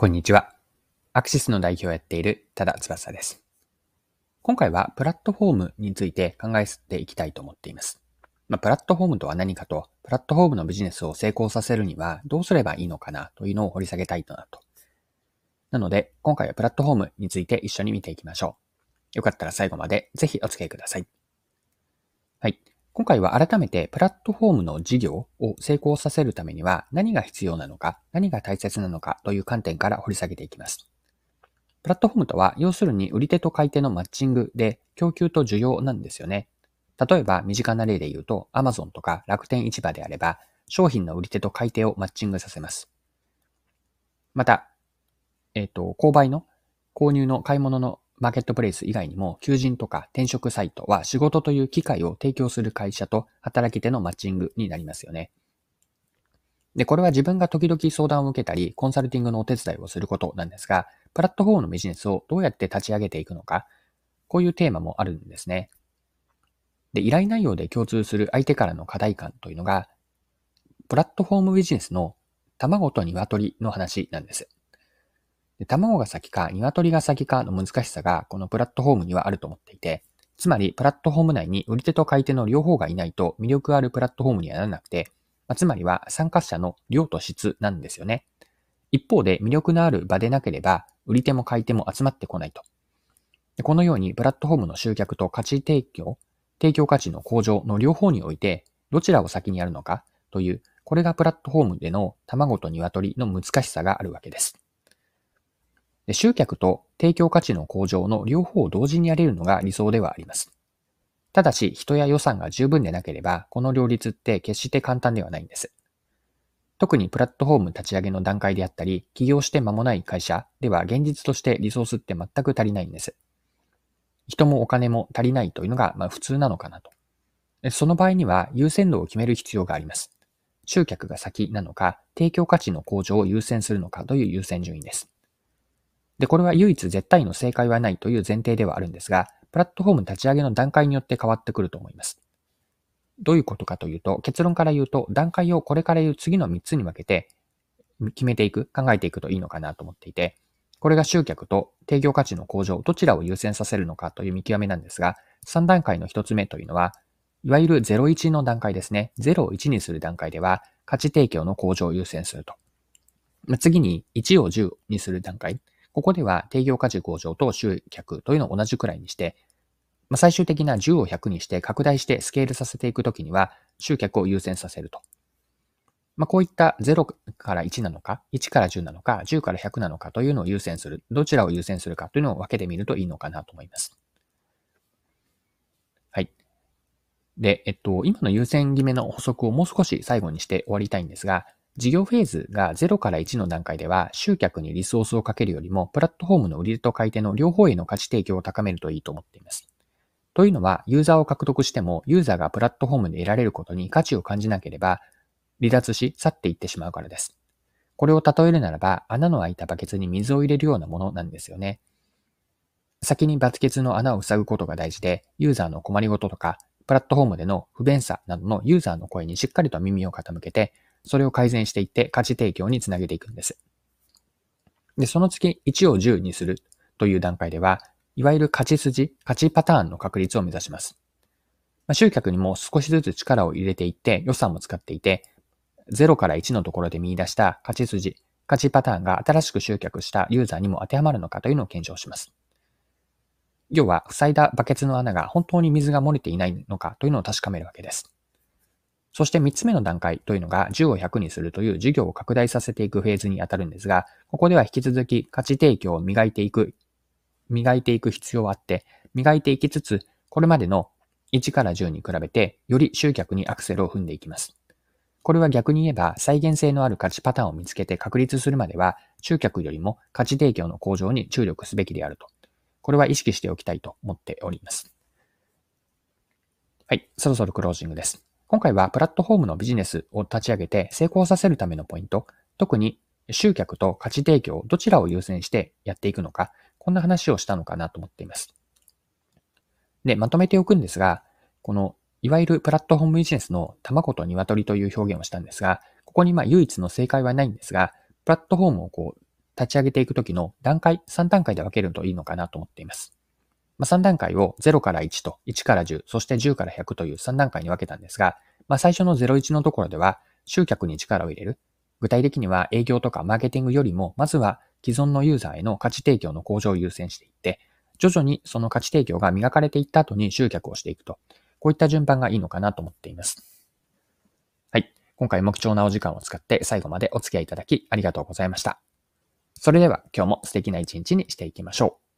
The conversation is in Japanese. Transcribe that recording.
こんにちは。アクシスの代表をやっている多田翼です。今回はプラットフォームについて考えていきたいと思っています。まあ、プラットフォームとは何かと、プラットフォームのビジネスを成功させるにはどうすればいいのかなというのを掘り下げたいとなと。なので、今回はプラットフォームについて一緒に見ていきましょう。よかったら最後までぜひお付き合いください。はい。今回は改めてプラットフォームの事業を成功させるためには何が必要なのか、何が大切なのかという観点から掘り下げていきます。プラットフォームとは、要するに売り手と買い手のマッチングで供給と需要なんですよね。例えば、身近な例で言うと、Amazon とか楽天市場であれば、商品の売り手と買い手をマッチングさせます。また、えっ、ー、と、購買の購入の買い物のマーケットプレイス以外にも、求人とか転職サイトは仕事という機会を提供する会社と働き手のマッチングになりますよね。で、これは自分が時々相談を受けたり、コンサルティングのお手伝いをすることなんですが、プラットフォームのビジネスをどうやって立ち上げていくのか、こういうテーマもあるんですね。で、依頼内容で共通する相手からの課題感というのが、プラットフォームビジネスの卵と鶏の話なんです。で卵が先か鶏が先かの難しさがこのプラットフォームにはあると思っていて、つまりプラットフォーム内に売り手と買い手の両方がいないと魅力あるプラットフォームにはならなくて、まあ、つまりは参加者の量と質なんですよね。一方で魅力のある場でなければ、売り手も買い手も集まってこないと。でこのようにプラットフォームの集客と価値提供、提供価値の向上の両方において、どちらを先にやるのかという、これがプラットフォームでの卵と鶏の難しさがあるわけです。集客と提供価値の向上の両方を同時にやれるのが理想ではあります。ただし、人や予算が十分でなければ、この両立って決して簡単ではないんです。特にプラットフォーム立ち上げの段階であったり、起業して間もない会社では現実としてリソースって全く足りないんです。人もお金も足りないというのがま普通なのかなと。その場合には優先度を決める必要があります。集客が先なのか、提供価値の向上を優先するのかという優先順位です。で、これは唯一絶対の正解はないという前提ではあるんですが、プラットフォーム立ち上げの段階によって変わってくると思います。どういうことかというと、結論から言うと、段階をこれから言う次の3つに分けて決めていく、考えていくといいのかなと思っていて、これが集客と提供価値の向上、どちらを優先させるのかという見極めなんですが、3段階の1つ目というのは、いわゆる01の段階ですね。0を1にする段階では、価値提供の向上を優先すると。次に1を10にする段階。ここでは提供価値向上と集客というのを同じくらいにして、まあ、最終的な10を100にして拡大してスケールさせていくときには集客を優先させると。まあ、こういった0から1なのか、1から10なのか、10から100なのかというのを優先する。どちらを優先するかというのを分けてみるといいのかなと思います。はい。で、えっと、今の優先決めの補足をもう少し最後にして終わりたいんですが、事業フェーズが0から1の段階では、集客にリソースをかけるよりも、プラットフォームの売り手と買い手の両方への価値提供を高めるといいと思っています。というのは、ユーザーを獲得しても、ユーザーがプラットフォームで得られることに価値を感じなければ、離脱し去っていってしまうからです。これを例えるならば、穴の開いたバケツに水を入れるようなものなんですよね。先にバケツの穴を塞ぐことが大事で、ユーザーの困りごととか、プラットフォームでの不便さなどのユーザーの声にしっかりと耳を傾けて、それを改善していって価値提供につなげていくんです。で、その次、1を10にするという段階では、いわゆる勝ち筋、勝ちパターンの確率を目指します。まあ、集客にも少しずつ力を入れていって予算も使っていて、0から1のところで見出した勝ち筋、勝ちパターンが新しく集客したユーザーにも当てはまるのかというのを検証します。要は、塞いだバケツの穴が本当に水が漏れていないのかというのを確かめるわけです。そして3つ目の段階というのが10を100にするという事業を拡大させていくフェーズに当たるんですが、ここでは引き続き価値提供を磨いていく、磨いていく必要はあって、磨いていきつつ、これまでの1から10に比べて、より集客にアクセルを踏んでいきます。これは逆に言えば、再現性のある価値パターンを見つけて確立するまでは、集客よりも価値提供の向上に注力すべきであると。これは意識しておきたいと思っております。はい、そろそろクロージングです。今回はプラットフォームのビジネスを立ち上げて成功させるためのポイント、特に集客と価値提供、どちらを優先してやっていくのか、こんな話をしたのかなと思っています。で、まとめておくんですが、この、いわゆるプラットフォームビジネスの卵と鶏という表現をしたんですが、ここにまあ唯一の正解はないんですが、プラットフォームをこう、立ち上げていくときの段階、3段階で分けるといいのかなと思っています。まあ、3段階を0から1と1から10、そして10から100という3段階に分けたんですが、まあ、最初の01のところでは集客に力を入れる。具体的には営業とかマーケティングよりも、まずは既存のユーザーへの価値提供の向上を優先していって、徐々にその価値提供が磨かれていった後に集客をしていくと。こういった順番がいいのかなと思っています。はい。今回も貴重なお時間を使って最後までお付き合いいただきありがとうございました。それでは今日も素敵な一日にしていきましょう。